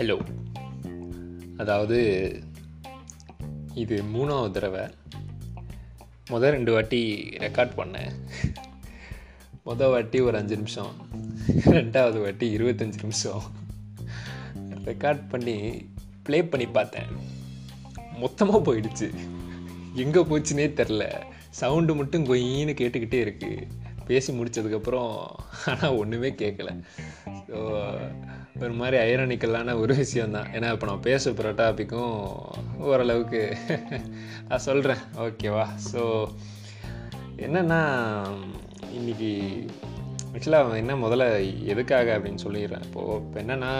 Hello அதாவது இது மூணாவது தடவை. மொதல் ரெண்டு வாட்டி ரெக்கார்ட் பண்ணேன். மொதல் வாட்டி ஒரு அஞ்சு நிமிஷம். ரெண்டாவது வாட்டி இருபத்தஞ்சி நிமிஷம். ரெக்கார்ட் பண்ணி ப்ளே பண்ணி பார்த்தேன். மொத்தமாக போயிடுச்சு. எங்கே போச்சுன்னே தெரில சவுண்டு மட்டும் கொயின்னு கேட்டுக்கிட்டே இருக்குது பேசி முடித்ததுக்கப்புறம் ஆனால் ஒன்றுமே கேட்கல ஸோ ஒரு மாதிரி ஐரானிக்கலான ஒரு விஷயந்தான் ஏன்னா இப்போ நான் பேச போகிற டாப்பிக்கும் ஓரளவுக்கு நான் சொல்கிறேன் ஓகேவா ஸோ என்னென்னா இன்றைக்கி ஆக்சுவலாக என்ன முதல்ல எதுக்காக அப்படின்னு சொல்லிடுறேன். இப்போது இப்போ என்னென்னா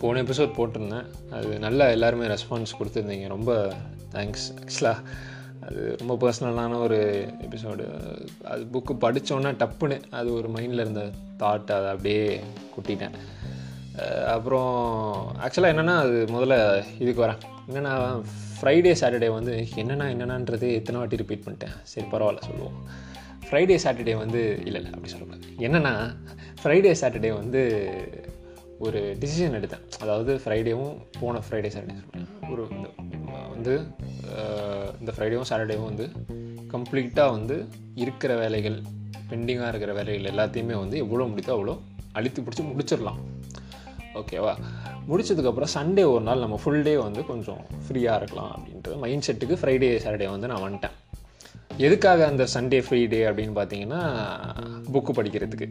போன எபிசோட் போட்டிருந்தேன். அது நல்லா எல்லாருமே ரெஸ்பான்ஸ் கொடுத்துருந்தீங்க. ரொம்ப தேங்க்ஸ் ஆக்சுவலாக அது ரொம்ப பர்சனலான ஒரு எபிசோடு அது புக்கு படித்தோன்னே டப்புன்னு அது ஒரு மைண்டில் இருந்த தாட் அதை அப்படியே குட்டிட்டேன். அப்புறம் ஆக்சுவலாக என்னென்னா அது முதல்ல இதுக்கு வரேன். என்னென்னா ஃப்ரைடே சாட்டர்டே வந்து என்னென்னா என்னென்னன்றது எத்தனை வாட்டி ரிப்பீட் பண்ணிட்டேன். சரி பரவாயில்ல சொல்லுவோம். ஃப்ரைடே சாட்டர்டே வந்து இல்லை இல்லை அப்படி சொல்லக்கூடாது. என்னென்னா ஃப்ரைடே சாட்டர்டே வந்து ஒரு டிசிஷன் எடுத்தேன். அதாவது ஃப்ரைடேவும் போன ஃப்ரைடே சாட்டர்டே சொல்கிறேன் ஒரு வந்து இந்த ஃப்ரைடேவும் சாட்டர்டேவும் வந்து கம்ப்ளீட்டாக வந்து இருக்கிற வேலைகள் பெண்டிங்காக இருக்கிற வேலைகள் எல்லாத்தையுமே வந்து எவ்வளோ முடித்தோ அவ்வளோ அழித்து பிடிச்சி முடிச்சிடலாம். ஓகேவா முடிச்சதுக்கப்புறம் சண்டே ஒரு நாள் நம்ம ஃபுல் டே வந்து கொஞ்சம் ஃப்ரீயாக இருக்கலாம் அப்படின்றது மைண்ட் செட்டுக்கு ஃப்ரைடே சாட்டர்டே வந்து நான் வந்துட்டேன். எதுக்காக அந்த சண்டே ஃப்ரீ டே அப்படின்னு பார்த்தீங்கன்னா புக்கு படிக்கிறதுக்கு.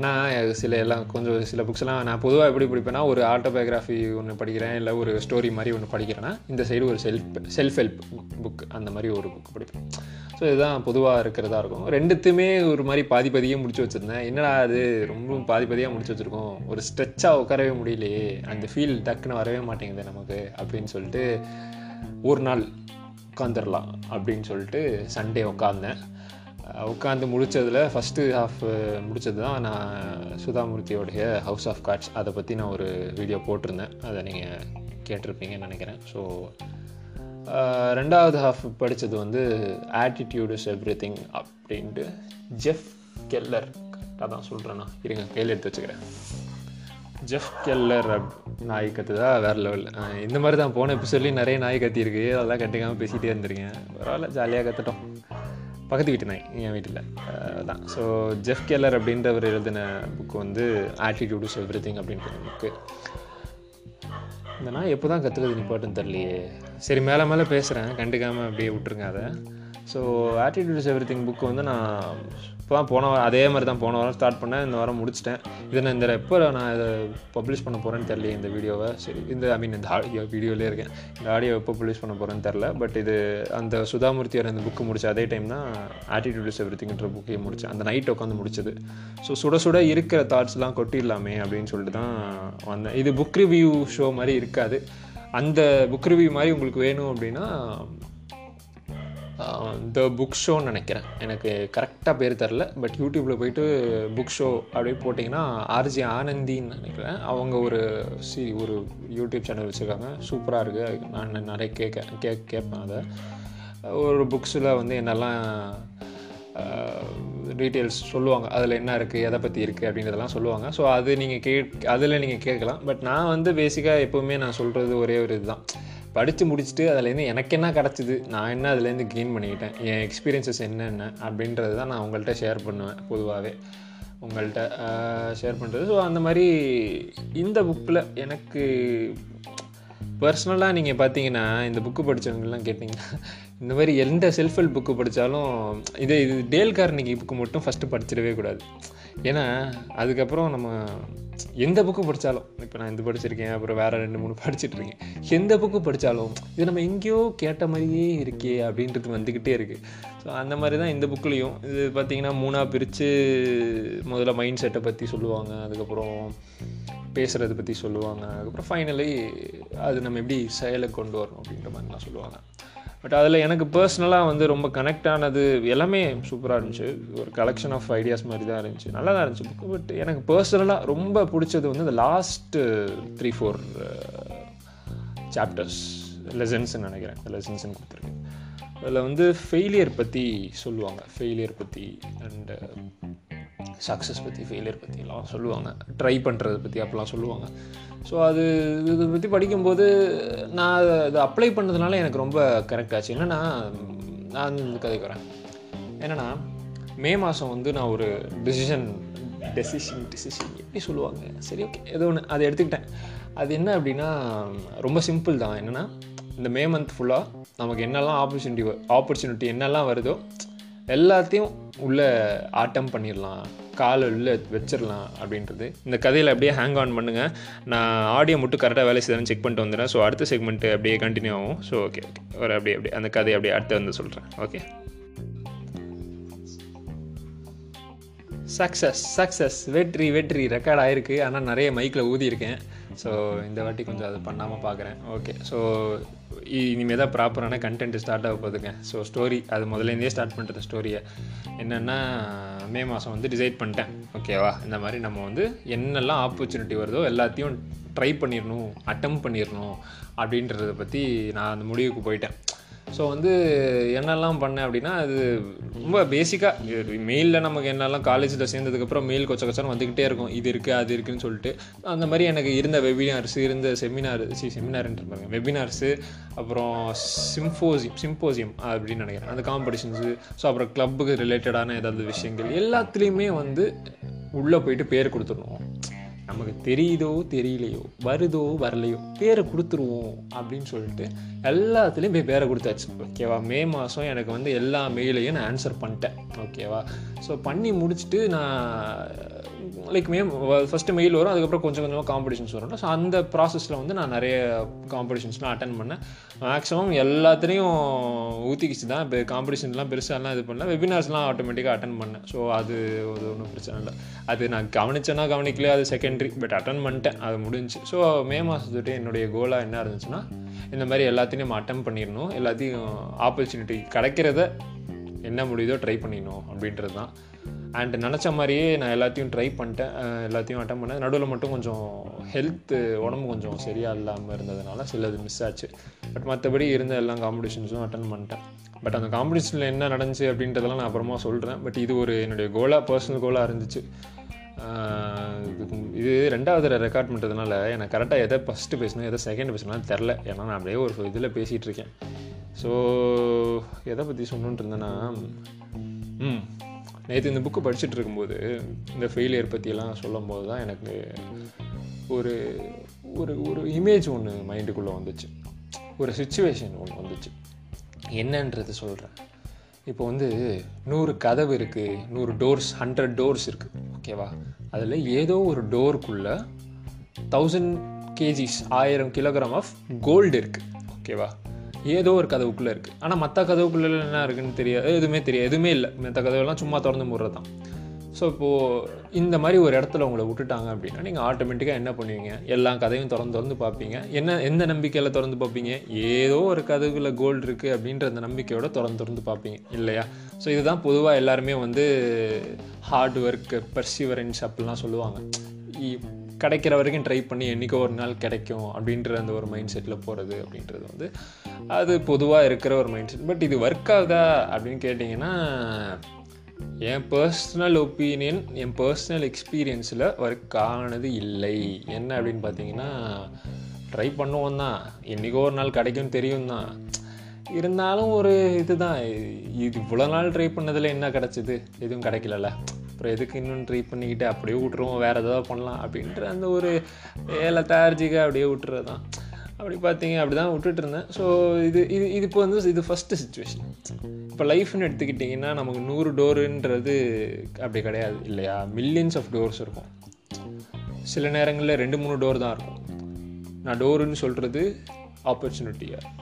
ஏன்னா சில எல்லாம் கொஞ்சம் சில புக்ஸ்லாம் நான் பொதுவாக எப்படி படிப்பேன்னா ஒரு ஆட்டோபயோகிராஃபி ஒன்று படிக்கிறேன் இல்லை ஒரு ஸ்டோரி மாதிரி ஒன்று படிக்கிறேன்னா இந்த சைடு ஒரு செல்ஃப் செல்ஃப் ஹெல்ப் புக் அந்த மாதிரி ஒரு புக் படிப்பேன். ஸோ இதுதான் பொதுவாக இருக்கிறதா இருக்கும். ரெண்டுத்துமே ஒரு மாதிரி பாதி பதியாக முடிச்சு வச்சுருந்தேன். என்னடா அது? ரொம்ப பாதி பதியாக முடிச்சு வச்சுருக்கோம். ஒரு ஸ்ட்ரெச்சாக உட்காரவே முடியலையே. அந்த ஃபீல் டக்குன்னு வரவே மாட்டேங்குது நமக்கு அப்படின்னு சொல்லிட்டு ஒரு நாள் உட்காந்துடலாம் அப்படின்னு சொல்லிட்டு சண்டே உட்காந்தேன் உட்காந்து முடித்ததில் ஃபஸ்ட்டு ஹாஃப் முடித்தது தான் நான் சுதாமூர்த்தியோடைய ஹவுஸ் ஆஃப் கார்ட்ஸ் அதை பற்றி நான் ஒரு வீடியோ போட்டிருந்தேன். அதை நீங்கள் கேட்டிருப்பீங்கன்னு நினைக்கிறேன். ஸோ ரெண்டாவது ஹாஃப் படித்தது வந்து ஆட்டிடியூட் இஸ் எவ்ரி திங் அப்படின்ட்டு ஜெஃப் கெல்லர் கரெக்டாக தான் சொல்கிறேன்னா இருங்க கையில் எடுத்து வச்சுக்கிறேன். ஜெஃப் கெல்லர் அப் நாய் கற்றுதா வேறு லெவல் இந்த மாதிரி தான் போன எபிசோட்லேயும் நிறைய நாய் கத்தியிருக்கு. அதெல்லாம் கட்டுக்காமல் பேசிகிட்டே இருந்திருக்கேன். பரவாயில்ல ஜாலியாக கற்றுட்டோம் பக்கத்து வீட்டு நாய் என் வீட்டில். தான் ஸோ ஜெஃப் கெல்லர் அப்படின்றவர் எழுதின புக்கு வந்து ஆட்டிடியூட்ஸ் எவ்ரி திங் அப்படின்ற புக்கு இந்த நான் எப்போ தான் கற்றுக்கிறது நிப்பாட்டுன்னு தெரியலையே. சரி மேலே மேலே பேசுகிறேன் கண்டுக்காமல் அப்படியே விட்டுருங்க அதை. So attitudes everything book வந்து நான் இப்போ தான் போன வாரம் அதே மாதிரி தான் போன வாரம் ஸ்டார்ட் பண்ணேன். இந்த வாரம் முடிச்சிட்டேன். இதை நான் இந்த எப்போ நான் இதை பப்ளிஷ் பண்ண போகிறேன்னு தெரில இந்த வீடியோவை. சரி இந்த ஐ மீன் இந்த ஆடியோ வீடியோலேயே இருக்கேன். இந்த ஆடியோ எப்போ பப்ளிஷ் பண்ண போகிறேன்னு தெரில பட் இது அந்த சுதாமூர்த்தியார் அந்த புக்கு முடிச்ச அதே டைம் தான் ஆட்டிடியூட்ஸ் எவ்ரி திங்கிற புக்கையும் முடித்தேன் அந்த நைட் உட்காந்து முடிச்சது. ஸோ சுட சுட இருக்கிற தாட்ஸ்லாம் கொட்டிடலாமே அப்படின்னு சொல்லிட்டு தான் வந்தேன். இது புக் ரிவ்யூ ஷோ மாதிரி இருக்காது. அந்த புக் ரிவ்யூ மாதிரி உங்களுக்கு வேணும் அப்படின்னா த புக் ஷோன்னு நினைக்கிறேன். எனக்கு கரெக்டாக பேர் தெரில பட் யூடியூப்பில் போயிட்டு புக் ஷோ அப்படியே போட்டிங்கன்னா ஆர்ஜி ஆனந்தின்னு நினைக்கிறேன். அவங்க ஒரு சி ஒரு யூடியூப் சேனல் வச்சுருக்காங்க. சூப்பராக இருக்குது நான் நிறைய கேட்க கே கேட்பேன் அதை. ஒரு புக்ஸில் வந்து என்னெல்லாம் டீட்டெயில்ஸ் சொல்லுவாங்க. அதில் என்ன இருக்குது எதை பற்றி இருக்குது அப்படின்றதெல்லாம் சொல்லுவாங்க. ஸோ அது நீங்கள் கே அதில் நீங்கள் கேட்கலாம். பட் நான் வந்து பேசிக்காக எப்போவுமே நான் சொல்கிறது ஒரே ஒரு இதுதான். படித்து முடிச்சுட்டு அதுலேருந்து எனக்கு என்ன கிடச்சிது? நான் என்ன அதுலேருந்து கெயின் பண்ணிக்கிட்டேன்? என் எக்ஸ்பீரியன்ஸஸ் என்னென்ன? அப்படின்றது தான் நான் உங்கள்கிட்ட ஷேர் பண்ணுவேன் பொதுவாகவே உங்கள்கிட்ட ஷேர் பண்ணுறது ஸோ அந்த மாதிரி இந்த புக்கில் எனக்கு பர்சனலாக நீங்கள் பார்த்தீங்கன்னா இந்த புக்கு படித்தவங்கலாம் கேட்டிங்கன்னா இந்த மாதிரி எந்த செல்ஃப் ஹெல்ப் புக்கு படித்தாலும் இதே இது டேல் கார்னிகி புக்கு மட்டும் ஃபஸ்ட்டு படிச்சிடவே கூடாது. ஏன்னா அதுக்கப்புறம் நம்ம எந்த புக்கு படித்தாலும் இப்போ நான் இந்த படிச்சிருக்கேன் அப்புறம் வேறு ரெண்டு மூணு படிச்சுட்ருக்கேன் எந்த புக்கு படித்தாலும் இது நம்ம எங்கேயோ கேட்ட மாதிரியே இருக்கே அப்படின்றது வந்துக்கிட்டே இருக்குது ஸோ அந்த மாதிரி தான் இந்த புக்லேயும் இது பார்த்திங்கன்னா மூணாக பிரித்து முதல்ல மைண்ட் செட்டை பற்றி சொல்லுவாங்க அதுக்கப்புறம் பேசுகிறத பற்றி சொல்லுவாங்க அதுக்கப்புறம் ஃபைனலி அது நம்ம எப்படி செயலை கொண்டு வரணும் அப்படின்ற மாதிரிலாம் சொல்லுவாங்க. பட் அதில் எனக்கு பர்சனலாக வந்து ரொம்ப கனெக்ட் ஆனது எல்லாமே சூப்பராக இருந்துச்சு. ஒரு கலெக்ஷன் ஆஃப் ஐடியாஸ் மாதிரி தான் இருந்துச்சு. நல்லா தான் இருந்துச்சு. புக்கு பட் எனக்கு பர்சனலாக ரொம்ப பிடிச்சது வந்து இந்த லாஸ்ட்டு த்ரீ ஃபோர் சாப்டர்ஸ் லெசன்ஸ்ன்னு நினைக்கிறேன். லெசன்ஸ்ன்னு கொடுத்துருக்கேன். அதில் வந்து ஃபெயிலியர் பற்றி சொல்லுவாங்க. ஃபெயிலியர் பற்றி அண்டு சக்ஸஸ் பற்றி ஃபெயிலியர் பற்றிலாம் சொல்லுவாங்க. ட்ரை பண்ணுறது பற்றி அப்படிலாம் சொல்லுவாங்க. ஸோ அது இதை பற்றி படிக்கும்போது நான் அதை அப்ளை பண்ணதுனால எனக்கு ரொம்ப கரெக்ட் ஆச்சு. என்னென்னா நான் இந்த கதைக்கு வரேன் என்னென்னா மே மாதம் வந்து நான் ஒரு டெசிஷன் டெசிஷன் டெசிஷன் எப்படி சொல்லுவாங்க? சரி ஓகே ஏதோ ஒன்று அதை எடுத்துக்கிட்டேன். அது என்ன அப்படின்னா ரொம்ப சிம்பிள் தான். என்னென்னா இந்த மே மந்த் ஃபுல்லாக நமக்கு என்னெல்லாம் ஆப்பர்ச்சுனிட்டி ஆப்பர்ச்சுனிட்டி என்னெல்லாம் வருதோ எல்லாத்தையும் உள்ளே ஆட்டம் பண்ணிடலாம். காலை உள்ளே வச்சிடலாம் அப்படின்றது. இந்த கதையில் அப்படியே ஹேங் ஆன் பண்ணுங்கள் நான் ஆடியோ மட்டும் கரெக்டாக வேலை செய்யணும்னு செக் பண்ணிட்டு வந்துடுறேன். ஸோ அடுத்த செக்மெண்ட்டு அப்படியே கண்டினியூ ஆகும். ஸோ ஓகே ஓகே ஒரு அப்படியே அப்படியே அந்த கதையை அப்படியே அடுத்து வந்து சொல்கிறேன் ஓகே சக்ஸஸ் சக்ஸஸ் வெற்றி வெற்றி. ரெக்கார்ட் ஆகிருக்கு ஆனால் நிறைய மைக்கில் ஊதியிருக்கேன். ஸோ இந்த வாட்டி கொஞ்சம் அது பண்ணாமல் பார்க்குறேன் ஓகே ஸோ இனிமேல் தான் ப்ராப்பரான கண்டென்ட் ஸ்டார்ட் ஆக போகுதுங்க. ஸோ ஸ்டோரி அது முதலேருந்தே ஸ்டார்ட் பண்ணுறது ஸ்டோரியை என்னென்னா மே மாதம் வந்து டிசைட் பண்ணிட்டேன். ஓகேவா இந்த மாதிரி நம்ம வந்து என்னெல்லாம் ஆப்பர்ச்சுனிட்டி வருதோ எல்லாத்தையும் ட்ரை பண்ணிடணும் அட்டம் பண்ணிடணும் அப்படின்றத பற்றி நான் அந்த முடிவுக்கு போயிட்டேன். ஸோ வந்து என்னெல்லாம் பண்ணேன் அப்படின்னா அது ரொம்ப பேசிக்காக மெயிலில் நமக்கு என்னெல்லாம் காலேஜில் சேர்ந்ததுக்கப்புறம் மெயில் கொச்ச கொச்சம் வந்துக்கிட்டே இருக்கும். இது இருக்குது அது இருக்குதுன்னு சொல்லிட்டு. அந்த மாதிரி எனக்கு இருந்த வெபினார்ஸ் இருந்த செமினார் சி செமினார்ன்ற பாருங்க. வெபினார்ஸு அப்புறம் சிம்போசியம் சிம்போசியம் அப்படின்னு நினைக்கிறேன். அந்த காம்படிஷன்ஸு ஸோ அப்புறம் கிளப்புக்கு ரிலேட்டடான ஏதாவது விஷயங்கள் எல்லாத்துலேயுமே வந்து உள்ளே போயிட்டு பேர் கொடுத்துருவோம் நமக்கு தெரியுதோ தெரியலையோ வருதோ வரலையோ பேரை கொடுத்துருவோம் அப்படின்னு சொல்லிட்டு எல்லாத்துலேயும் போய் பேரை கொடுத்தாச்சு. ஓகேவா மே மாதம் எனக்கு வந்து எல்லா மெயிலையும் நான் ஆன்சர் பண்ணிட்டேன். ஓகேவா ஸோ பண்ணி முடிச்சுட்டு நான் லைக் மே ஃபஸ்ட்டு மெயில் வரும் அதுக்கப்புறம் கொஞ்சம் கொஞ்சமாக காம்படிஷன்ஸ் வரும் ஸோ அந்த ப்ராசஸில் வந்து நான் நிறைய காம்படிஷன்ஸ்லாம் அட்டன் பண்ணேன். மேக்ஸிமம் எல்லாத்துலேயும் ஊற்றிக்கிச்சு தான். இப்போ காம்படிஷன்லாம் பெருசாலாம் இது பண்ணல. வெபினார்ஸ்லாம் ஆட்டோமேட்டிக்காக அட்டன் பண்ணேன். ஸோ அது ஒரு ஒன்றும் பிரச்சனை இல்லை. அது நான் கவனிச்சேன்னா கவனிக்கலையே அது செகண்டரி பட் அட்டன் பண்ணிட்டேன். அது முடிஞ்சு. ஸோ மே மாதத்துட்டு என்னுடைய கோலாக என்ன இருந்துச்சுன்னா இந்த மாதிரி எல்லாத்தையும் நம்ம அட்டன் பண்ணிடணும். எல்லாத்தையும் ஆப்பர்ச்சுனிட்டி கிடைக்கிறத என்ன முடியுதோ ட்ரை பண்ணிடணும் அப்படின்றது தான். அண்ட் நினச்ச மாதிரியே நான் எல்லாத்தையும் ட்ரை பண்ணிட்டேன். எல்லாத்தையும் அட்டன் பண்ணேன். நடுவில் மட்டும் கொஞ்சம் ஹெல்த்து உடம்பு கொஞ்சம் சரியாக இல்லாமல் இருந்ததுனால சிலது மிஸ் ஆச்சு. பட் மற்றபடி இருந்த எல்லா காம்படிஷன்ஸும் அட்டன் பண்ணிட்டேன். பட் அந்த காம்படிஷனில் என்ன நடந்துச்சு அப்படின்றதெல்லாம் நான் அப்புறமா சொல்கிறேன் பட் இது ஒரு என்னுடைய கோலாக பர்சனல் கோலாக இருந்துச்சு. இது ரெண்டாவது ரெக்கார்ட் பண்ணுறதுனால எனக்கு கரெக்டாக எதை ஃபஸ்ட்டு பேசணும் எதை செகண்ட் பேசணும்னு தெரில. ஏன்னா நான் அப்படியே ஒரு இதில் பேசிகிட்டு இருக்கேன். ஸோ எதை பற்றி சொல்லணுன்ட்டு இருந்தேன்னா ம் நேற்று இந்த புக்கு படிச்சுட்டு இருக்கும்போது இந்த ஃபெயிலியர் பற்றியெல்லாம் சொல்லும் போது தான் எனக்கு ஒரு ஒரு ஒரு இமேஜ் ஒன்று மைண்டுக்குள்ளே வந்துச்சு. ஒரு சுச்சுவேஷன் ஒன்று வந்துச்சு. என்னன்றது சொல்கிறேன் இப்போ வந்து நூறு கதவு இருக்குது நூறு டோர்ஸ் ஹண்ட்ரட் டோர்ஸ் இருக்குது ஓகேவா அதில் ஏதோ ஒரு டோருக்குள்ளே தௌசண்ட் கேஜிஸ் ஆயிரம் கிலோகிராம் ஆஃப் கோல்டு இருக்குது ஓகேவா ஏதோ ஒரு கதவுக்குள்ளே இருக்குது ஆனால் மற்ற கதவுக்குள்ளே என்ன இருக்குன்னு தெரியாது எதுவுமே தெரியாது. எதுவுமே இல்லை. மற்ற கதவுலாம் சும்மா திறந்து முடுறது தான் ஸோ இப்போது இந்த மாதிரி ஒரு இடத்துல உங்களை விட்டுட்டாங்க அப்படின்னா நீங்கள் ஆட்டோமேட்டிக்காக என்ன பண்ணுவீங்க? எல்லா கதையும் திறந்து திறந்து பார்ப்பீங்க. என்ன எந்த நம்பிக்கையில் திறந்து பார்ப்பீங்க? ஏதோ ஒரு கதவுக்குள்ள கோல்டு இருக்குது அப்படின்ற அந்த நம்பிக்கையோட திறந்து திறந்து பார்ப்பீங்க. இல்லையா? ஸோ இதுதான் பொதுவாக எல்லாருமே வந்து ஹார்ட் ஒர்க் பர்சிவரன்ஸ் அப்படிலாம் சொல்லுவாங்க. கிடைக்கிற வரைக்கும் ட்ரை பண்ணி என்றைக்கோ ஒரு நாள் கிடைக்கும் அப்படின்ற அந்த ஒரு மைண்ட் செட்டில் போகிறது அப்படின்றது வந்து அது பொதுவாக இருக்கிற ஒரு மைண்ட் செட் பட் இது ஒர்க் ஆகுதா அப்படின்னு கேட்டிங்கன்னா என் பர்சனல் ஒப்பீனியன் என் பர்சனல் எக்ஸ்பீரியன்ஸில் ஒர்க் ஆனது இல்லை. என்ன அப்படின்னு பார்த்தீங்கன்னா ட்ரை பண்ணுவோம் தான். என்றைக்கோ ஒரு நாள் கிடைக்கும் தெரியும் தான். இருந்தாலும் ஒரு இதுதான். இது இவ்வளோ நாள் ட்ரை பண்ணதில் என்ன கிடச்சிது? எதுவும் கிடைக்கலல்ல. அப்புறம் எதுக்கு இன்னும் ட்ரை பண்ணிக்கிட்டு அப்படியே விட்ருவோம் வேறு எதாவது பண்ணலாம் அப்படின்ற அந்த ஒரு ஏழை தார்ஜிக்க அப்படியே விட்டுறது தான் அப்படி பார்த்தீங்க அப்படி தான் விட்டுட்டு இருந்தேன். ஸோ இது இது இது இப்போ வந்து இது ஃபஸ்ட்டு சுச்சுவேஷன் இப்போ லைஃப்னு எடுத்துக்கிட்டிங்கன்னா நமக்கு நூறு டோருன்றது அப்படி கிடையாது இல்லையா? மில்லியன்ஸ் ஆஃப் டோர்ஸ் இருக்கும். சில நேரங்களில் ரெண்டு மூணு டோர் தான் இருக்கும். நான் டோருன்னு சொல்கிறது ஆப்பர்ச்சுனிட்டியாக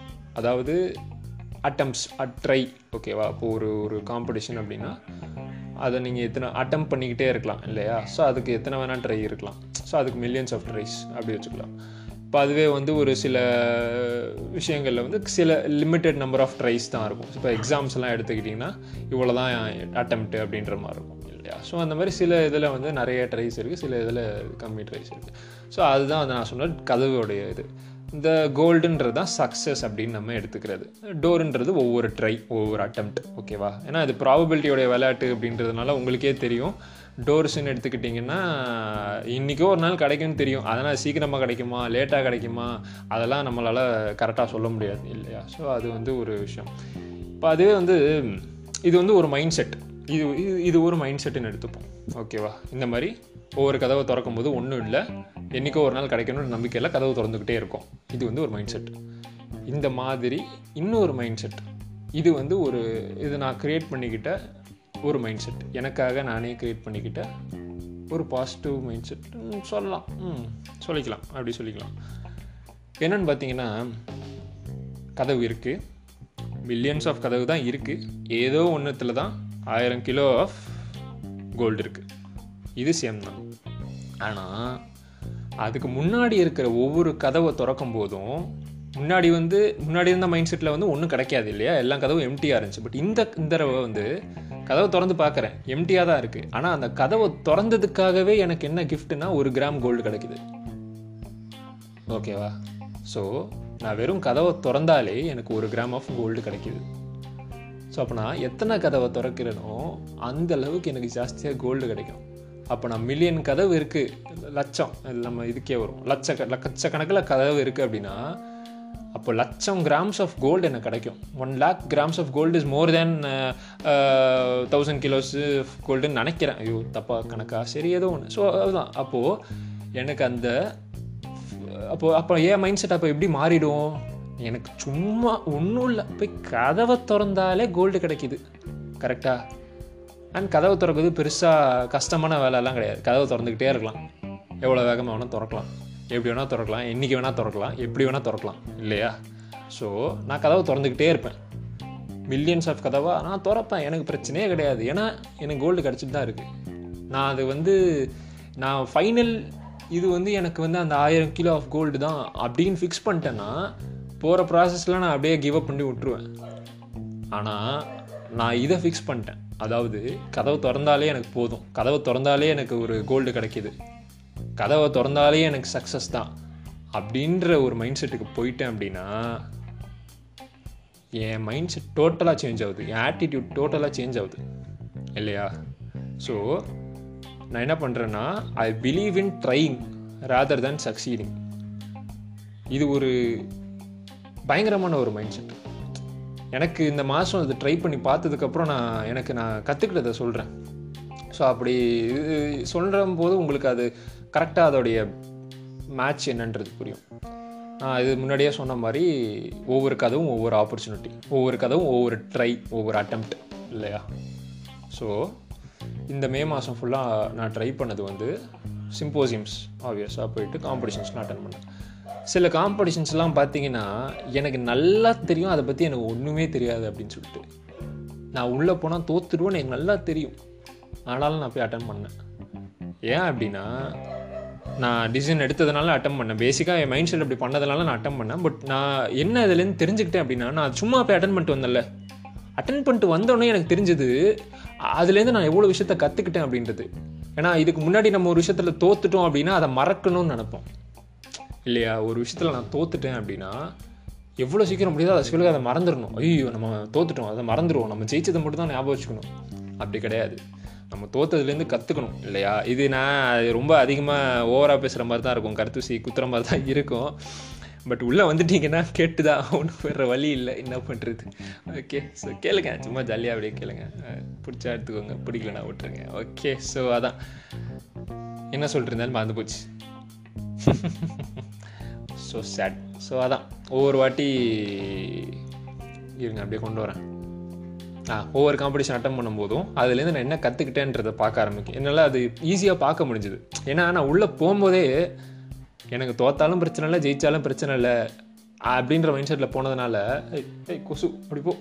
அதாவது அட்டம்ஸ் அட் ட்ரை ஓகேவா இப்போது ஒரு ஒரு காம்படிஷன் அப்படின்னா அதை நீங்கள் எத்தனை அட்டம் பண்ணிக்கிட்டே இருக்கலாம் இல்லையா? ஸோ அதுக்கு எத்தனை வேணால் ட்ரை இருக்கலாம். ஸோ அதுக்கு மில்லியன்ஸ் ஆஃப் ட்ரைஸ் அப்படி வச்சுக்கலாம். இப்போ அதுவே வந்து ஒரு சில விஷயங்களில் வந்து சில லிமிட்டெட் நம்பர் ஆஃப் ட்ரைஸ் தான் இருக்கும். இப்போ எக்ஸாம்ஸ் எல்லாம் எடுத்துக்கிட்டிங்கன்னா இவ்வளோ தான் அட்டம்ப்ட் அப்படின்ற மாதிரி இருக்கும் இல்லையா? ஸோ அந்த மாதிரி சில இதில் வந்து நிறைய ட்ரைஸ் இருக்குது சில இதில் கம்மி ட்ரைஸ் இருக்குது ஸோ அதுதான் வந்து நான் சொன்ன கதவுடைய இது. இந்த கோல்டுன்றது தான் சக்ஸஸ் அப்படின்னு நம்ம எடுத்துக்கிறது. டோருன்றது ஒவ்வொரு ட்ரை ஒவ்வொரு அட்டம்ப்ட் ஓகேவா ஏன்னா இது ப்ராபபிலிட்டியோடைய விளையாட்டு அப்படின்றதுனால உங்களுக்கே தெரியும். டோர்ஸ்ன்னு எடுத்துக்கிட்டிங்கன்னா இன்றைக்கோ ஒரு நாள் கிடைக்கும்னு தெரியும். அதனால் சீக்கிரமாக கிடைக்குமா லேட்டாக கிடைக்குமா அதெல்லாம் நம்மளால் கரெக்டாக சொல்ல முடியாது இல்லையா? ஸோ அது வந்து ஒரு விஷயம். இப்போ அதுவே வந்து இது வந்து ஒரு மைண்ட் செட் இது இது இது ஒரு மைண்ட் செட்டுன்னு எடுத்துப்போம் ஓகேவா இந்த மாதிரி ஒவ்வொரு கதவை திறக்கும் போது ஒன்றும் இல்லை. என்றைக்கோ ஒரு நாள் கிடைக்கணும்னு நம்பிக்கையில் கதவு திறந்துக்கிட்டே இருக்கும். இது வந்து ஒரு மைண்ட் செட் இந்த மாதிரி இன்னொரு மைண்ட் செட் இது வந்து ஒரு இது நான் க்ரியேட் பண்ணிக்கிட்ட ஒரு மைண்ட் செட் எனக்காக நானே க்ரியேட் பண்ணிக்கிட்ட ஒரு பாசிட்டிவ் மைண்ட் செட் சொல்லலாம். ம் சொல்லிக்கலாம். அப்படி சொல்லிக்கலாம். என்னென்னு பார்த்தீங்கன்னா கதவு இருக்குது மில்லியன்ஸ் ஆஃப் கதவு தான் இருக்குது ஏதோ ஒன்றுத்தில் தான் ஆயிரம் கிலோ ஆஃப் கோல்டு இருக்குது இது சேம் தான். ஆனால் அதுக்கு முன்னாடி இருக்கிற ஒவ்வொரு கதவை திறக்கும் போதும் முன்னாடி வந்து முன்னாடி இருந்த மைண்ட் செட்டில் வந்து ஒன்றும் கிடைக்காது இல்லையா? எல்லா கதவும் எம்டியாக இருந்துச்சு. பட் இந்த இந்த தடவை வந்து கதவை திறந்து பார்க்குறேன். எம்டியாக தான் இருக்குது ஆனால் அந்த கதவை திறந்ததுக்காகவே எனக்கு என்ன கிஃப்ட்னா ஒரு கிராம் கோல்டு கிடைக்குது. ஓகேவா ஸோ நான் வெறும் கதவை திறந்தாலே எனக்கு ஒரு கிராம் ஆஃப் கோல்டு கிடைக்கிது. ஸோ அப்போ நான் எத்தனை கதவை திறக்கிறேனோ அந்த அளவுக்கு எனக்கு ஜாஸ்தியாக கோல்டு கிடைக்கும். அப்போ நான் மில்லியன் கதவு இருக்குது லட்சம். நம்ம இதுக்கே வரும் லட்ச லட்சக்கணக்கில் கதவு இருக்குது அப்படின்னா அப்போ லட்சம் கிராம்ஸ் ஆஃப் கோல்டு எனக்கு கிடைக்கும். One lakh grams of gold is more than thousand kilos கோல்டுன்னு நினைக்கிறேன். ஐயோ தப்பா கணக்கா? சரி ஏதோ ஒன்று ஸோ அதுதான். அப்போது எனக்கு அந்த அப்போது அப்போ ஏன் மைண்ட் செட் அப்போ எப்படி மாறிடும்? எனக்கு சும்மா ஒன்றும் இல்லை. போய் கதவை திறந்தாலே கோல்டு கிடைக்கிது. கரெக்டாக அண்ட் கதவை திறக்கிறது பெருசாக கஷ்டமான வேலைலாம் கிடையாது. கதவை திறந்துக்கிட்டே இருக்கலாம். எவ்வளோ வேகமாக வேணால் திறக்கலாம். எப்படி வேணால் திறக்கலாம். என்றைக்கு வேணால் திறக்கலாம். எப்படி வேணால் திறக்கலாம். இல்லையா? ஸோ நான் கதவை திறந்துக்கிட்டே இருப்பேன். மில்லியன்ஸ் ஆஃப் கதவாக நான் திறப்பேன். எனக்கு பிரச்சனையே கிடையாது. ஏன்னா எனக்கு கோல்டு கிடச்சிட்டு தான் இருக்குது நான் அது வந்து நான் ஃபைனல் இது வந்து எனக்கு வந்து அந்த ஆயிரம் கிலோ ஆஃப் கோல்டு தான் அப்படின்னு ஃபிக்ஸ் பண்ணிட்டேன்னா போகிற ப்ராசஸில் நான் அப்படியே கிவ் அப் பண்ணி விட்ருவேன் ஆனால் நான் இதை ஃபிக்ஸ் பண்ணிட்டேன். அதாவது கதவை திறந்தாலே எனக்கு போதும். கதவை திறந்தாலே எனக்கு ஒரு கோல்டு கிடைக்கிது. கதவை திறந்தாலே எனக்கு சக்ஸஸ் தான். அப்படின்ற ஒரு மைண்ட் செட்டுக்கு போயிட்டேன் அப்படின்னா என் மைண்ட் செட் டோட்டலாக சேஞ்ச் ஆகுது. என் ஆட்டிடியூட் டோட்டலாக சேஞ்ச் ஆகுது. இல்லையா? ஸோ நான் என்ன பண்ணுறேன்னா I believe in trying rather than succeeding இது ஒரு பயங்கரமான ஒரு மைண்ட் செட் எனக்கு இந்த மாதம் அது ட்ரை பண்ணி பார்த்ததுக்கப்புறம் நான் எனக்கு நான் கற்றுக்கிட்டதை சொல்கிறேன் ஸோ அப்படி இது சொல்கிற போது உங்களுக்கு அது கரெக்டாக அதோடைய மேட்ச் என்னன்றது புரியும். நான் இது முன்னாடியே சொன்ன மாதிரி ஒவ்வொரு கதவும் ஒவ்வொரு ஆப்பர்ச்சுனிட்டி ஒவ்வொரு கதவும் ஒவ்வொரு ட்ரை ஒவ்வொரு அட்டம்ப்ட் இல்லையா? ஸோ இந்த மே மாதம் ஃபுல்லாக நான் ட்ரை பண்ணது வந்து சிம்போசியம்ஸ் ஆப்வியஸாக போயிட்டு காம்படிஷன்ஸ்லாம் அட்டன் பண்ணேன். சில காம்படிஷன்ஸ்லாம் பார்த்தீங்கன்னா எனக்கு நல்லா தெரியும் அதை பற்றி எனக்கு ஒன்றுமே தெரியாது அப்படின்னு சொல்லிட்டு. நான் உள்ளே போனால் தோத்துடுவேன்னு எனக்கு நல்லா தெரியும். ஆனாலும் நான் போய் அட்டன் பண்ணேன். ஏன் அப்படின்னா நான் டிசிஷன் எடுத்ததுனால அட்டன் பண்ணேன். பேசிக்காக என் மைண்ட் செட் அப்படி பண்ணதுனால நான் அட்டன் பண்ணேன். பட் நான் என்ன இதுலேருந்து தெரிஞ்சுக்கிட்டேன் அப்படின்னா நான் சும்மா போய் அட்டன் பண்ணிட்டு வந்தேன்ல. அட்டன் பண்ணிட்டு வந்தோடனே எனக்கு தெரிஞ்சது அதுலேருந்து நான் எவ்வளோ விஷயத்த கற்றுக்கிட்டேன் அப்படின்றது. ஏன்னா இதுக்கு முன்னாடி நம்ம ஒரு விஷயத்தில் தோத்துட்டோம் அப்படின்னா அதை மறக்கணும்னு நினப்போம். இல்லையா? ஒரு விஷயத்தில் நான் தோத்துட்டேன் அப்படின்னா எவ்வளோ சீக்கிரம் முடியாதோ அதை சொல்லுங்க அதை மறந்துடணும். ஐயோ நம்ம தோத்துட்டோம் அதை மறந்துடுவோம். நம்ம ஜெயிச்சதை மட்டும் தான் ஞாபகம் வச்சுக்கணும். அப்படி கிடையாது. நம்ம தோத்ததுலேருந்து கற்றுக்கணும் இல்லையா? இது நான் ரொம்ப அதிகமாக ஓவராக பேசுகிற மாதிரி தான் இருக்கும். கருத்துசி குத்துற மாதிரி தான் இருக்கும். பட் உள்ளே வந்துட்டீங்கன்னா கேட்டு தான் ஒன்றும் வேறு வழி இல்லை. என்ன பண்ணுறது ஓகே ஸோ கேளுங்க. சும்மா ஜாலியாக அப்படியே கேளுங்க. பிடிச்சா எடுத்துக்கோங்க. பிடிக்கலனா விட்டுருங்க. ஓகே ஸோ அதான். என்ன சொல்லிட்டு இருந்தாலும் மறந்து போச்சு. ஸோ சேட் ஸோ அதான். ஒவ்வொரு வாட்டி இருங்க அப்படியே கொண்டு வரேன். ஆ ஒவ்வொரு காம்படிஷன் அட்டன் பண்ணும்போதும் அதுலேருந்து நான் என்ன கற்றுக்கிட்டேன்றதை பார்க்க ஆரம்பிக்கும். என்னால் அது ஈஸியாக பார்க்க முடிஞ்சுது. ஏன்னா நான் உள்ளே போகும்போதே எனக்கு தோத்தாலும் பிரச்சனை இல்லை ஜெயித்தாலும் பிரச்சனை இல்லை. அப்படின்ற மைண்ட் செட்டில் போனதுனால ஏய் கொசு அப்படி போ.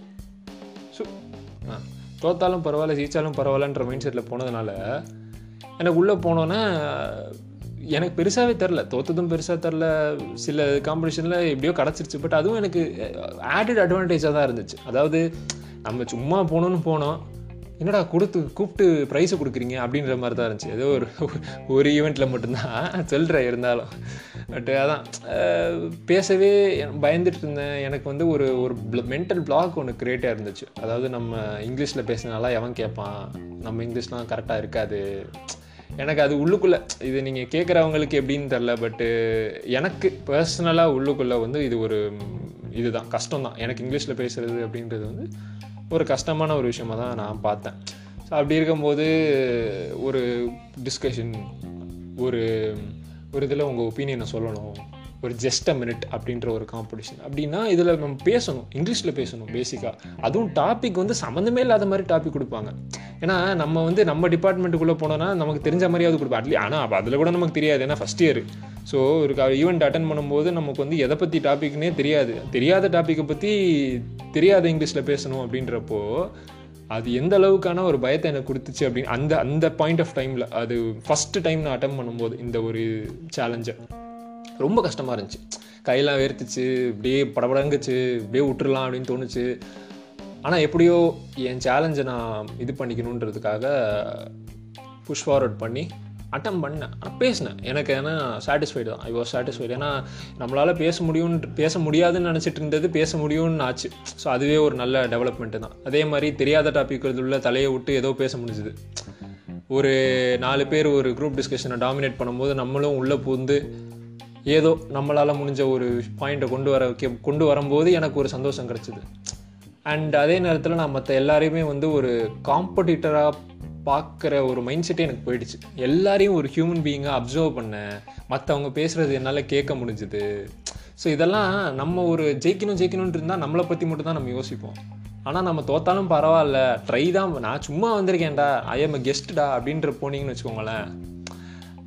சு. ஆ தோத்தாலும் பரவாயில்ல ஜெயித்தாலும் பரவாயில்லன்ற மைண்ட் செட்டில் போனதுனால எனக்கு உள்ளே போனோன்னே எனக்கு பெருசாகவே தெரில தோத்ததும் பெருசாக தெரில சில காம்படிஷனில் எப்படியோ கிடச்சிருச்சு. பட் அதுவும் எனக்கு eh, ஆடட் அட்வான்டேஜாக தான் இருந்துச்சு. அதாவது நம்ம சும்மா போகணுன்னு போனோம். என்னடா கொடுத்து கூப்பிட்டு ப்ரைஸை கொடுக்குறீங்க? அப்படின்ற மாதிரி தான் இருந்துச்சு. ஏதோ ஒரு ஒரு ஈவெண்ட்டில் மட்டும்தான் சொல்கிறேன் இருந்தாலும். பட் அதான் eh, பேசவே பயந்துட்டு இருந்தேன். எனக்கு வந்து ஒரு ஒரு மென்டல் பிளாக் ஒன்று க்ரியேட்டாக இருந்துச்சு. அதாவது நம்ம இங்கிலீஷில் பேசினாலாம் எவன் கேட்பான் நம்ம இங்கிலீஷ்லாம் கரெக்டாக இருக்காது. எனக்கு அது உள்ளுக்குள்ளே இது நீங்கள் கேட்குறவங்களுக்கு எப்படின்னு தெரில பட்டு எனக்கு பர்சனலாக உள்ளுக்குள்ளே வந்து இது ஒரு இதுதான் கஷ்டம் தான் எனக்கு இங்கிலீஷில் பேசுகிறது அப்படின்றது வந்து ஒரு கஷ்டமான ஒரு விஷயமாக தான் நான் பார்த்தேன். ஸோ அப்படி இருக்கும்போது ஒரு டிஸ்கஷன் ஒரு ஒரு இதில் உங்கள் ஒப்பீனியனை சொல்லணும். ஒரு ஜஸ்ட் அ மினிட் அப்படின்ற ஒரு காம்படிஷன் அப்படின்னா இதில் நம்ம பேசணும் இங்கிலீஷில் பேசணும் பேசிக்காக அதுவும் டாபிக் வந்து சம்மந்தமே இல்லாத மாதிரி டாபிக் கொடுப்பாங்க. ஏன்னா நம்ம வந்து நம்ம டிபார்ட்மெண்ட்டுக்குள்ளே போனோன்னா நமக்கு தெரிஞ்ச மாதிரியாவது கொடுப்போம். அட்லீஸ்ட் ஆனால் அதில் கூட நமக்கு தெரியாது. ஏன்னா ஃபஸ்ட் இயர் ஸோ ஒரு ஈவெண்ட் அட்டன் பண்ணும்போது நமக்கு வந்து எதை பற்றி டாபிக்னே தெரியாது. தெரியாத டாப்பிக்கை பற்றி தெரியாத இங்கிலீஷில் பேசணும் அப்படின்றப்போ அது எந்த அளவுக்கான ஒரு பயத்தை எனக்கு கொடுத்துச்சு அப்படின்னு அந்த அந்த பாயிண்ட் ஆஃப் டைமில் அது ஃபஸ்ட்டு டைம் நான் அட்டம் பண்ணும்போது இந்த ஒரு சேலஞ்சை ரொம்ப கஷ்டமாக இருந்துச்சு. கையெல்லாம் வேர்த்துச்சு இப்படியே படபடங்குச்சு இப்படியே விட்டுறலாம் அப்படின்னு தோணுச்சு. ஆனால் எப்படியோ என் சேலஞ்சை நான் இது பண்ணிக்கணுன்றதுக்காக புஷ் ஃபார்வர்ட் பண்ணி அட்டம் பண்ணேன். பேசினேன். எனக்கு ஏன்னா சாட்டிஸ்ஃபைடு தான். ஐ வாஸ் சாட்டிஸ்ஃபைடு ஏன்னா நம்மளால் பேச முடியும்னு பேச முடியாதுன்னு நினச்சிட்டு இருந்தது பேச முடியும்னு ஆச்சு. ஸோ அதுவே ஒரு நல்ல டெவலப்மெண்ட்டு தான். அதே மாதிரி தெரியாத டாபிக் உள்ள தலையை விட்டு ஏதோ பேச முடிஞ்சுது. ஒரு நாலு பேர் ஒரு குரூப் டிஸ்கஷனை டாமினேட் பண்ணும்போது நம்மளும் உள்ளே பூந்து ஏதோ நம்மளால் முடிஞ்ச ஒரு பாயிண்ட்டை கொண்டு வர கொண்டு வரும்போது எனக்கு ஒரு சந்தோஷம் கிடச்சிது. அண்ட் அதே நேரத்தில் நான் மற்ற எல்லாரையுமே வந்து ஒரு காம்படிட்டராக பார்க்குற ஒரு மைண்ட் செட்டே எனக்கு போயிடுச்சு. எல்லாரையும் ஒரு ஹியூமன் பீயிங்காக அப்சர்வ் பண்ணேன் மற்றவங்க பேசுகிறது என்னால் கேட்க முடிஞ்சுது. ஸோ இதெல்லாம் நம்ம ஒரு ஜெயிக்கணும் ஜெயிக்கணும்னு இருந்தால் நம்மளை பற்றி மட்டும் தான் நம்ம யோசிப்போம். ஆனால் நம்ம தோத்தாலும் பரவாயில்ல. ட்ரை தான் நான் சும்மா வந்திருக்கேன்டா ஐ எம் கெஸ்ட்டுடா அப்படின்ற போனீங்கன்னு வச்சுக்கோங்களேன்.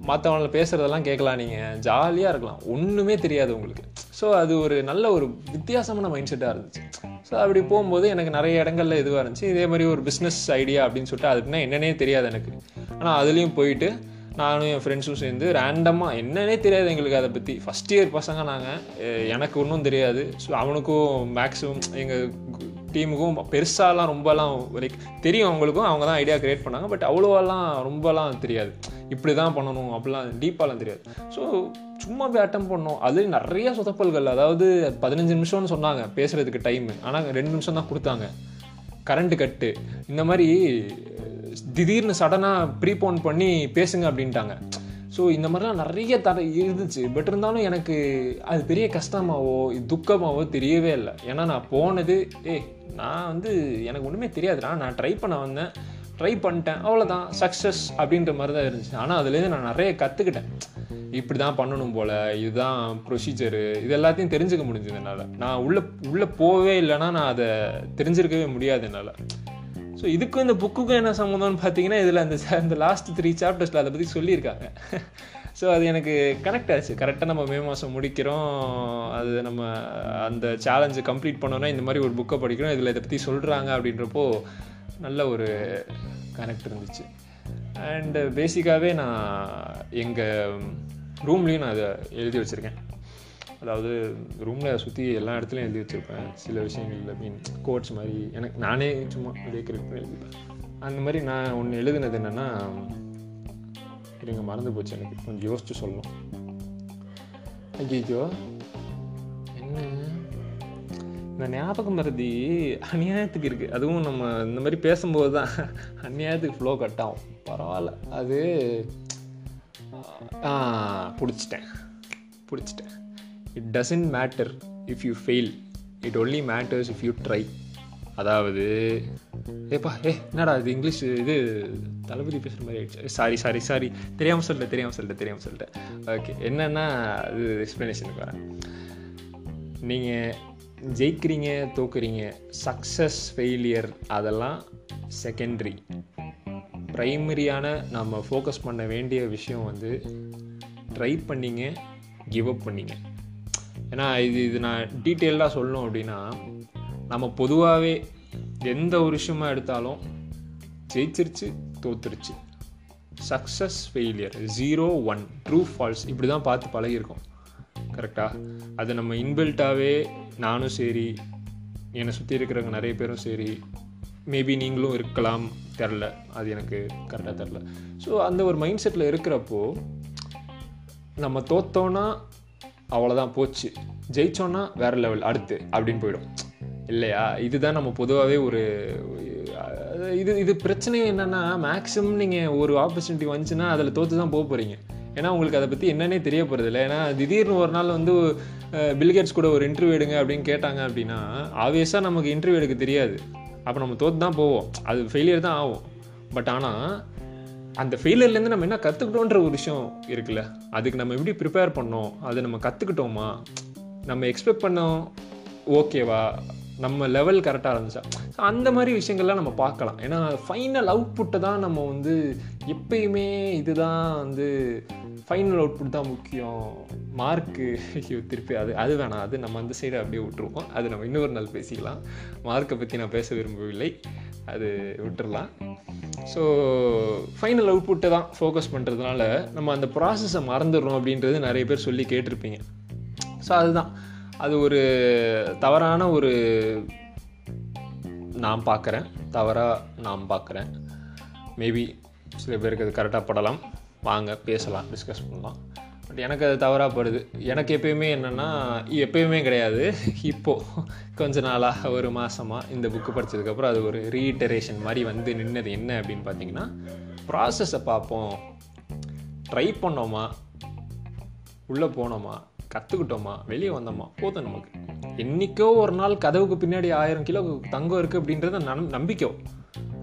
மற்றவங்கள பேசுகிறதெல்லாம் கேட்கலாம் நீங்கள் ஜாலியாக இருக்கலாம். ஒன்றுமே தெரியாது உங்களுக்கு. ஸோ அது ஒரு நல்ல ஒரு வித்தியாசமான மைண்ட் செட்டாக இருந்துச்சு. ஸோ அப்படி போகும்போது எனக்கு நிறைய இடங்கள்ல இதுவாக இருந்துச்சு. இதே மாதிரி ஒரு பிஸ்னஸ் ஐடியா அப்படின்னு சொல்லிட்டு அதுக்குன்னா என்னன்னே தெரியாது எனக்கு. ஆனால் அதுலேயும் போயிட்டு நானும் என் ஃப்ரெண்ட்ஸும் சேர்ந்து ரேண்டமாக என்னன்னே தெரியாது எங்களுக்கு அதை பற்றி ஃபஸ்ட் இயர் பசங்க நாங்கள் எனக்கு ஒன்றும் தெரியாது. ஸோ அவனுக்கும் மேக்ஸிமம் எங்கள் டீமுக்கும் பெருசாலாம் ரொம்பலாம் லைக் தெரியும் அவங்களுக்கும் அவங்க தான் ஐடியா க்ரியேட் பண்ணாங்க பட் அவ்வளோவெல்லாம் ரொம்பலாம் தெரியாது. இப்படி தான் பண்ணணும் அப்படிலாம் டீப்பாலாம் தெரியாது. ஸோ சும்மா போய் அட்டம் பண்ணோம் அது நிறைய சொதப்பல்கள். அதாவது பதினஞ்சு நிமிஷம்னு சொன்னாங்க பேசுகிறதுக்கு டைமு ஆனால் ரெண்டு நிமிஷம் தான் கொடுத்தாங்க. கரண்ட்டு கட்டு இந்த மாதிரி திடீர்னு சடனாக ப்ரீபோன் பண்ணி பேசுங்க அப்படின்ட்டாங்க. ஸோ இந்த மாதிரிலாம் நிறைய தர இருந்துச்சு. பட் இருந்தாலும் எனக்கு அது பெரிய கஷ்டமாவோ துக்கமாவோ தெரியவே இல்லை. ஏன்னா நான் போனது ஏ நான் வந்து எனக்கு ஒன்றுமே தெரியாதுடா. நான் ட்ரை பண்ண வந்தேன். ட்ரை பண்ணிட்டேன். அவ்வளோதான் சக்ஸஸ் அப்படின்ற மாதிரி தான் இருந்துச்சு. ஆனால் அதுலேருந்து நான் நிறைய கற்றுக்கிட்டேன் இப்படி தான் பண்ணணும் போல். இதுதான் ப்ரொசீஜரு இது எல்லாத்தையும் தெரிஞ்சுக்க முடிஞ்சது என்னால். நான் உள்ளே உள்ளே போகவே இல்லைன்னா நான் அதை தெரிஞ்சிருக்கவே முடியாது என்னால். ஸோ இதுக்கும் இந்த புக்குக்கும் என்ன சம்மந்தம்னு பார்த்தீங்கன்னா இதில் அந்த அந்த லாஸ்ட் த்ரீ சாப்டர்ஸில் அதை பற்றி சொல்லியிருக்காங்க. ஸோ அது எனக்கு கனெக்ட் ஆச்சு. கரெக்டாக நம்ம மே மாதம் முடிக்கிறோம். அது நம்ம அந்த சேலஞ்சை கம்ப்ளீட் பண்ணோன்னா இந்த மாதிரி ஒரு புக்கை படிக்கிறோம். இதில் இதை பற்றி சொல்கிறாங்க அப்படின்றப்போ நல்ல ஒரு கனெக்ட் இருந்துச்சு. அண்டு பேசிக்காகவே நான் எங்கள் ரூம்லேயும் நான் அதை எழுதி வச்சுருக்கேன். அதாவது ரூமில் சுற்றி எல்லா இடத்துலையும் எழுதி வச்சுருப்பேன். சில விஷயங்கள் மீன் கோட்ஸ் மாதிரி. எனக்கு நானே சும்மா அப்படியே கிரியேட் பண்ணி எழுதிப்பேன். அந்த மாதிரி நான் ஒன்று எழுதுனது என்னென்னா இருங்க மறந்து போச்சு எனக்கு. கொஞ்சம் யோசிச்சு சொல்லணும். ஐயோ என்ன? இந்த ஞாபகம் மருதி அநியாயத்துக்கு இருக்குது அதுவும் நம்ம இந்த மாதிரி பேசும்போது தான் அநியாயத்துக்கு ஃப்ளோ கட் ஆகும். பரவாயில்ல. அது பிடிச்சிட்டேன். பிடிச்சிட்டேன். It doesn't matter if you fail it only matters if you try அதாவது ஏப்பா ஏ என்னடா இது இங்கிலீஷ் இது தளபதி பேசுகிற மாதிரி ஆயிடுச்சு. சாரி சாரி சாரி தெரியாமல் சொல்லிட்டேன் தெரியாமல் சொல்லிட்டேன் தெரியாமல் சொல்லிட்டேன். ஓகே என்னென்னா அது எக்ஸ்ப்ளனேஷனுக்கு வரேன். நீங்கள் ஜெயிக்கிறீங்க தோக்குறீங்க சக்ஸஸ் ஃபெயிலியர் அதெல்லாம் செகண்ட்ரி ப்ரைமரியான நம்ம ஃபோக்கஸ் பண்ண வேண்டிய விஷயம் வந்து ட்ரை பண்ணிங்க கிவ் அப் பண்ணிங்க. ஏன்னா இது இது நான் டீட்டெயிலாக சொல்லணும் அப்படின்னா நம்ம பொதுவாகவே எந்த ஒரு விஷயமா எடுத்தாலும் ஜெயிச்சிருச்சு தோத்துருச்சு. Success failure zero one true false இப்படி தான் பார்த்து பழகிருக்கோம் கரெக்டாக அது நம்ம இன்பில்ட்டாகவே நானும் சரி என்னை சுற்றி இருக்கிறவங்க நிறைய பேரும் சரி மேபி நீங்களும் இருக்கலாம் தெரில. அது எனக்கு கரெக்டாக தெரில. ஸோ அந்த ஒரு மைண்ட் செட்டில் இருக்கிறப்போ நம்ம தோத்தோன்னா அவ்வளோதான் போச்சு. ஜெயிச்சோன்னா வேறு லெவல் அடுத்து அப்படின்னு போயிடும். இல்லையா? இதுதான் நம்ம பொதுவாகவே ஒரு இது இது பிரச்சனை என்னென்னா மேக்ஸிமம் நீங்கள் ஒரு ஆப்பர்ச்சுனிட்டி வந்துச்சுன்னா அதில் தோற்று தான் போக போகிறீங்க ஏன்னா உங்களுக்கு அதை பற்றி என்னன்னே தெரிய போகிறது இல்லை. ஏன்னா திடீர்னு ஒரு நாள் வந்து பில்கேட்ஸ் கூட ஒரு இன்டர்வியூ எடுங்க அப்படின்னு கேட்டாங்க அப்படின்னா ஆப்வியஸாக நமக்கு இன்டர்வியூ எடுக்க தெரியாது. அப்போ நம்ம தோற்று தான் போவோம். அது ஃபெயிலியர் தான் ஆகும். பட் ஆனால் அந்த ஃபெயிலியர்லேருந்து நம்ம என்ன கற்றுக்கிட்டோன்ற ஒரு விஷயம் இருக்குல்ல. அதுக்கு நம்ம எப்படி ப்ரிப்பேர் பண்ணோம் அதை நம்ம கற்றுக்கிட்டோமா நம்ம எக்ஸ்பெக்ட் பண்ணோம் ஓகேவா நம்ம லெவல் கரெக்டாக இருந்துச்சா? ஸோ அந்த மாதிரி விஷயங்கள்லாம் நம்ம பார்க்கலாம். ஏன்னா ஃபைனல் அவுட்புட்டை தான் நம்ம வந்து எப்பயுமே இதுதான் வந்து ஃபைனல் அவுட்புட் தான் முக்கியம். மார்க்கு திருப்பி அது அது வேணாம். அது நம்ம அந்த சைடு அப்படியே விட்டுருவோம். அது நம்ம இன்னொரு நாள் பேசிக்கலாம். மார்க்கை பற்றி நான் பேச விரும்பவில்லை. அது விட்டுடலாம் ஸோ ஃபைனல் அவுட்புட்டை தான் ஃபோக்கஸ் பண்ணுறதுனால நம்ம அந்த ப்ராசஸை மறந்துடுறோம் அப்படின்றது நிறைய பேர் சொல்லி கேட்டிருப்பீங்க. ஸோ அதுதான். அது ஒரு தவறான ஒரு நான் பார்க்குறேன். தவறாக நான் பார்க்குறேன். மேபி சில பேருக்கு அது கரெக்டாக படலாம். வாங்க பேசலாம் டிஸ்கஸ் பண்ணலாம். பட் எனக்கு அது தவறாக படுது எனக்கு எப்பயுமே என்னென்னா எப்பயுமே கிடையாது. இப்போது கொஞ்ச நாளாக ஒரு மாதமாக இந்த புக்கு படித்ததுக்கப்புறம் அது ஒரு ரீஇட்டரேஷன் மாதிரி வந்து நின்னது என்ன அப்படின்னு பார்த்தீங்கன்னா ப்ராசஸை பார்ப்போம். ட்ரை பண்ணோமா? உள்ளே போனோமா? கற்றுக்கிட்டோமா வெளியே வந்தோமா? போதும் நமக்கு. என்றைக்கோ ஒரு நாள் கதவுக்கு பின்னாடி ஆயிரம் கிலோ தங்கம் இருக்குது அப்படின்றத நம் நம்பிக்கை.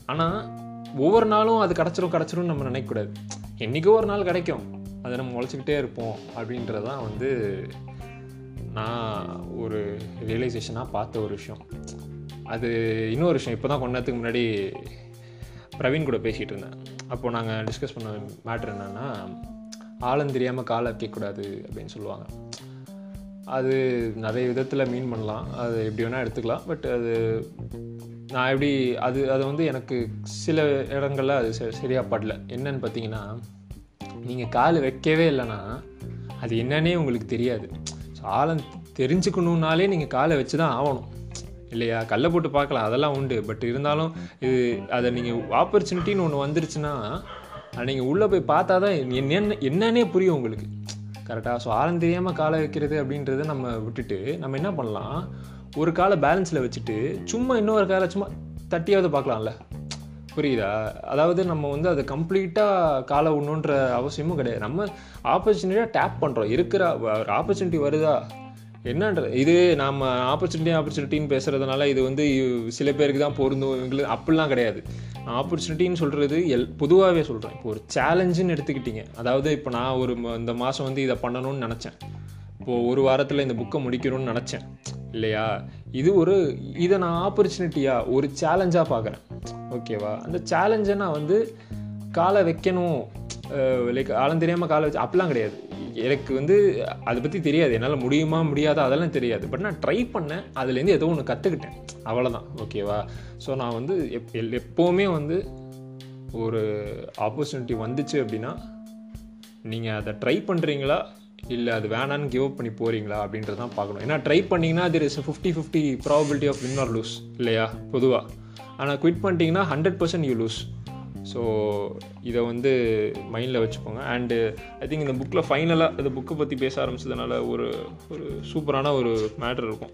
ஆனால் ஒவ்வொரு நாளும் அது கிடச்சிரும் கிடச்சிரும் நம்ம நினைக்கக்கூடாது. என்றைக்கோ ஒரு நாள் கிடைக்கும். அதை நம்ம முளைச்சிக்கிட்டே இருப்போம் அப்படின்றதான் வந்து நான் ஒரு ரியலைசேஷனாக பார்த்த ஒரு விஷயம். அது இன்னொரு விஷயம் இப்போ தான் கொண்டதுக்கு முன்னாடி பிரவீன் கூட பேசிகிட்டு இருந்தேன். அப்போது நாங்கள் டிஸ்கஸ் பண்ண மேட்ரு என்னென்னா ஆழம் தெரியாமல் காலை வைக்கக்கூடாது அப்படின்னு சொல்லுவாங்க. அது நிறைய விதத்தில் மீன் பண்ணலாம். அது எப்படி வேணால் எடுத்துக்கலாம். பட் அது நான் எப்படி அது அதை வந்து எனக்கு சில இடங்களில் அது சரியாக படல. என்னன்னு பார்த்தீங்கன்னா நீங்கள் கால் வைக்கவே இல்லைன்னா அது என்னன்னே உங்களுக்கு தெரியாது. ஸோ ஆழம் தெரிஞ்சுக்கணுன்னாலே நீங்கள் காலை வச்சு தான் ஆகணும். இல்லையா? கல்லை போட்டு பார்க்கலாம். அதெல்லாம் உண்டு. பட் இருந்தாலும் இது அதை நீங்கள் ஆப்பர்ச்சுனிட்டின்னு ஒன்று வந்துருச்சுன்னா நீங்கள் உள்ளே போய் பார்த்தா தான் என்ன என்னன்னே புரியும் உங்களுக்கு. கரெக்டாக ஸோ ஆழம் தெரியாமல் காலை வைக்கிறது அப்படின்றத நம்ம விட்டுட்டு நம்ம என்ன பண்ணலாம்? ஒரு காலை பேலன்ஸில் வச்சுட்டு சும்மா இன்னொரு காலை சும்மா தட்டியாவது பார்க்கலாம்ல. புரியுதா? அதாவது நம்ம வந்து அதை கம்ப்ளீட்டாக காலை விடணுன்ற அவசியமும் கிடையாது. நம்ம ஆப்பர்ச்சுனிட்டியாக டேப் பண்ணுறோம் இருக்கிற ஒரு ஆப்பர்ச்சுனிட்டி வருதா? என்னன்ற இது நாம் ஆப்பர்ச்சுனிட்டி ஆப்பர்ச்சுனிட்டின்னு பேசுகிறதுனால இது வந்து சில பேருக்கு தான் பொருந்தும். இவங்களுக்கு அப்படிலாம் கிடையாது. ஆப்பர்ச்சுனிட்டின்னு சொல்கிறது எல் பொதுவாகவே சொல்கிறேன் இப்போ ஒரு சேலஞ்சுன்னு எடுத்துக்கிட்டிங்க. அதாவது இப்போ நான் ஒரு இந்த மாதம் வந்து இதை பண்ணணும்னு நினச்சேன். இப்போது ஒரு வாரத்தில் இந்த புக்கை முடிக்கணும்னு நினச்சேன். இல்லையா? இது ஒரு இதை நான் ஆப்பர்ச்சுனிட்டியாக ஒரு சேலஞ்சாக பார்க்குறேன். ஓகேவா? அந்த சேலஞ்சுன்னா நான் வந்து காலை வைக்கணும். லைக் ஆழம் தெரியாமல் காலை வச்சு அப்படிலாம் கிடையாது. எனக்கு வந்து அதை பற்றி தெரியாது. என்னால் முடியுமா முடியாதா அதெல்லாம் தெரியாது. பட் நான் ட்ரை பண்ணேன். அதுலேருந்து ஏதோ ஒன்று கற்றுக்கிட்டேன் அவ்வளோதான் ஓகேவா? ஸோ நான் வந்து எப் எப்போவுமே வந்து ஒரு ஆப்பர்ச்சுனிட்டி வந்துச்சு அப்படின்னா நீங்கள் அதை ட்ரை பண்ணுறீங்களா இல்லை அது வேணான்னு கிவ் அப் பண்ணி போகிறீங்களா அப்படின்றது தான் பார்க்கணும். ஏன்னா ட்ரை பண்ணிங்கன்னா அது is fifty fifty probability of win or lose இல்லையா? பொதுவாக ஆனால் குவிட் பண்ணிட்டீங்கன்னா hundred percent you lose so இதை வந்து மைண்டில் வச்சுக்கோங்க. அண்டு ஐ திங்க் இந்த புக்கில் ஃபைனலாக இந்த புக்கை பற்றி பேச ஆரம்பிச்சதுனால ஒரு ஒரு சூப்பரான ஒரு மேட்ரு இருக்கும்.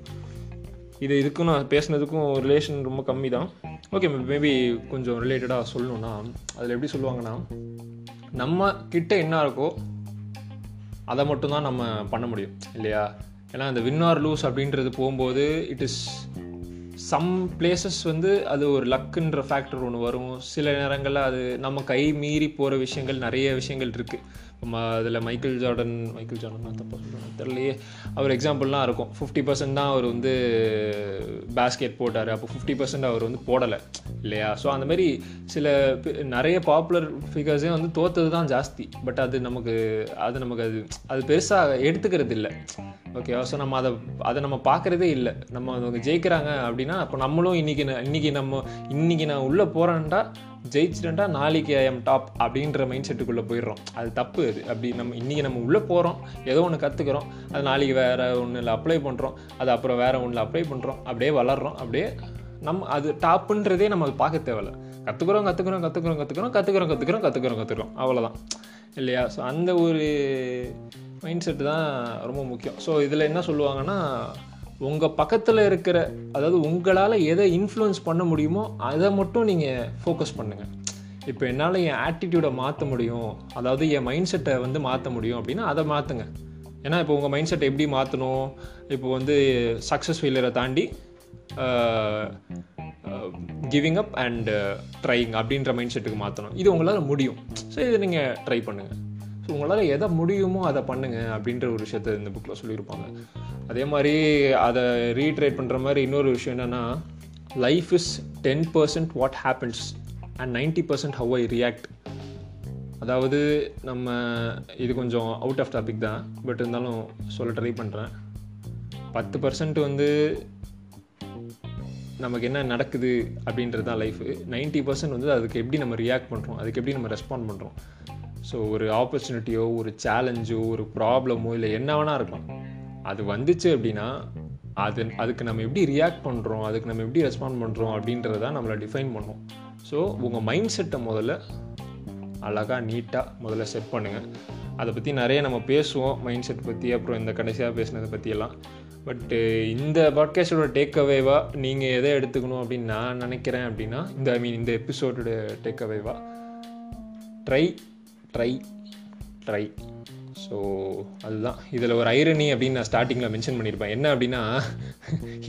இது இதுக்கும் நான் பேசுனதுக்கும் ரிலேஷன் ரொம்ப கம்மி தான் ஓகே மேபி கொஞ்சம் ரிலேட்டடாக சொல்லணுன்னா அதில் எப்படி சொல்லுவாங்கன்னா நம்ம கிட்ட என்ன இருக்கோ அதை மட்டும்தான் நம்ம பண்ண முடியும் இல்லையா? ஏன்னா இந்த வின் ஆர் லூஸ் அப்படின்றது போகும்போது இட் இஸ் சம் பிளேசஸ் வந்து அது ஒரு லக்குன்ற ஃபேக்டர் ஒன்று வரும். சில நேரங்களில் அது நம்ம கை மீறி போகிற விஷயங்கள் நிறைய விஷயங்கள் இருக்குது அதில் மைக்கேல் ஜார்டன் மைக்கேல் ஜார்டன் தான் தப்பாக சொல்கிறேன் தெரியலையே. அவர் எக்ஸாம்பிள்லாம் இருக்கும். ஃபிஃப்டி பர்சன்ட் தான் அவர் வந்து பேஸ்கெட் போட்டார். அப்போ ஃபிஃப்டி பர்சன்ட் அவர் வந்து போடலை. இல்லையா? ஸோ அந்த மாதிரி சில நிறைய பாப்புலர் ஃபிகர்ஸே வந்து தோத்தது தான் ஜாஸ்தி. பட் அது நமக்கு அது நமக்கு அது அது பெருசாக எடுத்துக்கிறது இல்லை. ஓகேவா ஸோ நம்ம அதை அதை நம்ம பார்க்குறதே இல்லை. நம்ம அவங்க ஜெயிக்கிறாங்க அப்படின்னா அப்போ நம்மளும் இன்றைக்கி இன்றைக்கி நம்ம இன்றைக்கி நான் உள்ளே போகிறேன்டா ஜெயிச்சிட்டா நாளைக்கு ஐ எம் டாப் அப்படின்ற மைண்ட் செட்டுக்குள்ளே போயிடுறோம். அது தப்பு. முடியாது அப்படி நம்ம இன்றைக்கி நம்ம உள்ளே போகிறோம் ஏதோ ஒன்று கற்றுக்குறோம் அது நாளைக்கு வேறு ஒன்றில் அப்ளை பண்ணுறோம் அது அப்புறம் வேறு ஒன்றில் அப்ளை பண்ணுறோம் அப்படியே வளர்கிறோம் அப்படியே நம்ம அது டாப்புன்றதே நம்ம பார்க்க தேவையில்ல. கற்றுக்குறோம் கற்றுக்குறோம் கற்றுக்குறோம் கற்றுக்குறோம் கற்றுக்குறோம் கற்றுக்குறோம் கற்றுக்குறோம் கற்றுக்குறோம் அவ்வளோதான் இல்லையா? ஸோ அந்த ஒரு மைண்ட் செட்டு தான் ரொம்ப முக்கியம். ஸோ இதில் என்ன சொல்லுவாங்கன்னா உங்கள் பக்கத்தில் இருக்கிற அதாவது உங்களால் எதை இன்ஃப்ளூயன்ஸ் பண்ண முடியுமோ அதை மட்டும் நீங்கள் ஃபோக்கஸ் பண்ணுங்கள் இப்போ என்னால் என் ஆட்டிடியூடை மாற்ற முடியும். அதாவது என் மைண்ட் செட்டை வந்து மாற்ற முடியும் அப்படின்னா அதை மாற்றுங்க ஏன்னா இப்போ உங்கள் மைண்ட் செட்டை எப்படி மாற்றணும் இப்போ வந்து சக்ஸஸ் ஃபெயிலியரை தாண்டி கிவிங் அப் அண்ட் ட்ரைங் அப்படின்ற மைண்ட் செட்டுக்கு மாற்றணும் இது உங்களால் முடியும். ஸோ இதை நீங்கள் ட்ரை பண்ணுங்கள் ஸோ உங்களால் எதை முடியுமோ அதை பண்ணுங்கள் அப்படின்ற ஒரு விஷயத்த இந்த புக்கில் சொல்லியிருப்பாங்க. அதே மாதிரி அதை ரீட்ரேட் பண்ணுற மாதிரி இன்னொரு விஷயம் என்னென்னா life is ten percent what happens and ninety percent how I react அதாவது நம்ம இது கொஞ்சம் அவுட் ஆஃப் டாபிக் தான். பட் இருந்தாலும் சொல்ல ட்ரை பண்ணுறேன் பத்து பர்சன்ட் வந்து நமக்கு என்ன நடக்குது அப்படின்றது தான் லைஃபு நைன்ட்டி பர்சன்ட் வந்து அதுக்கு எப்படி நம்ம ரியாக்ட் பண்ணுறோம் அதுக்கு எப்படி நம்ம ரெஸ்பாண்ட் பண்ணுறோம் ஸோ ஒரு ஆப்பர்ச்சுனிட்டியோ ஒரு சேலஞ்சோ ஒரு ப்ராப்ளமோ இல்லை என்ன வேணால் இருக்கலாம். அது வந்துச்சு அப்படின்னா அது அதுக்கு நம்ம எப்படி ரியாக்ட் பண்ணுறோம் அதுக்கு நம்ம எப்படி ரெஸ்பாண்ட் பண்ணுறோம் அப்படின்றத நம்மளை டிஃபைன் பண்ணோம். ஸோ உங்கள் மைண்ட் செட்டை முதல்ல அழகாக நீட்டாக முதல்ல செட் பண்ணுங்கள் அதை பற்றி நிறைய நம்ம பேசுவோம் மைண்ட் செட் பற்றி அப்புறம் இந்த கடைசியாக பேசினதை பற்றியெல்லாம் பட்டு இந்த பாட்காஸ்டோட டேக் அவேவாக நீங்கள் எதை எடுத்துக்கணும் அப்படின்னு நான் நினைக்கிறேன் அப்படின்னா இந்த ஐ மீன் இந்த எபிசோடோட டேக் அவேவாக ட்ரை ட்ரை ட்ரை ஸோ அதுதான். இதில் ஒரு ஐரணி அப்படின்னு நான் ஸ்டார்டிங்கில் மென்ஷன் பண்ணியிருப்பேன். என்ன அப்படின்னா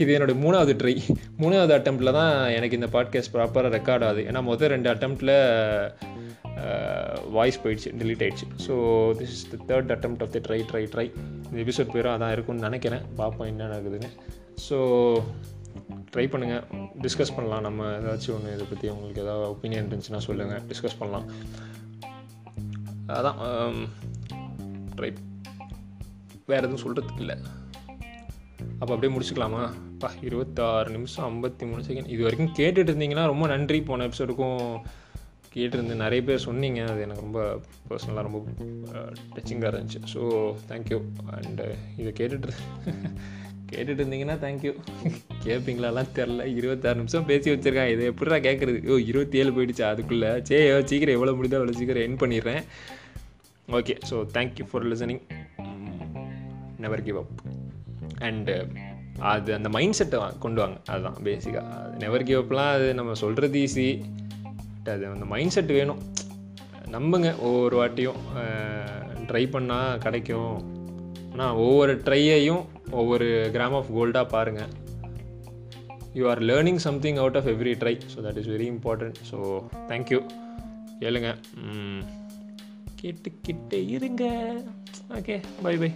இது என்னோடய மூணாவது ட்ரை மூணாவது அட்டம்ப்டில் தான் எனக்கு இந்த பாட்காஸ்ட் ப்ராப்பராக ரெக்கார்ட் ஆகுது. ஏன்னா மொதல் ரெண்டு அட்டம்ப்டில் வாய்ஸ் போயிடுச்சு டிலீட் ஆயிடுச்சு. So this is the third attempt of the try try try இந்த எபிசோட் பேரும் அதான் இருக்கும்னு நினைக்கிறேன். பார்ப்போம் என்ன நடக்குதுன்னு. ஸோ ட்ரை பண்ணுங்கள் டிஸ்கஸ் பண்ணலாம். நம்ம ஏதாச்சும் ஒன்று இதை பற்றி உங்களுக்கு ஏதாவது ஒப்பீனியன் இருந்துச்சுன்னா சொல்லுங்கள் டிஸ்கஸ் பண்ணலாம். அதான் um, ட்ரை வேறு எதுவும் சொல்கிறதுக்கு இல்லை. அப்போ அப்படியே முடிச்சுக்கலாமா? பா இருபத்தாறு நிமிஷம் ஐம்பத்தி மூணு செகண்ட் இது வரைக்கும் கேட்டுட்டு இருந்தீங்கன்னா ரொம்ப நன்றி. போன எபிசோடுக்கும் கேட்டிருந்து நிறைய பேர் சொன்னீங்க. அது எனக்கு ரொம்ப பர்சனலாக ரொம்ப டச்சிங்காக இருந்துச்சு. ஸோ தேங்க்யூ அண்டு இதை கேட்டுட்டு கேட்டுட்டு இருந்தீங்கன்னா தேங்க்யூ கேட்பீங்களாலாம் தெரில இருபத்தாறு நிமிஷம் பேசி வச்சுருக்கேன் இதை எப்படிடா கேட்குறது ஓ இருபத்தி ஏழு போயிடுச்சா. அதுக்குள்ளே. சே சீக்கிரம் எவ்வளோ முடியுதோ அவ்வளோ சீக்கிரம் என் பண்ணிடுறேன். Okay so thank you for listening never give up and அது அந்த மைண்ட் செட்டை கொண்டு வாங்க. அதுதான் பேசிக்காக அது நெவர் கிவ் அப்லாம் அது நம்ம சொல்கிறது ஈஸி அது அந்த மைண்ட் செட் வேணும். நம்புங்க ஒவ்வொரு வாட்டியும். ட்ரை பண்ணால் கிடைக்கும். ஆனால் ஒவ்வொரு ட்ரையையும் ஒவ்வொரு கிராம் ஆஃப் கோல்டாக பாருங்கள் you are learning something out of every try so that is very important so thank you கேளுங்க. கேட்டுக்கிட்டே இருங்க. Okay bye by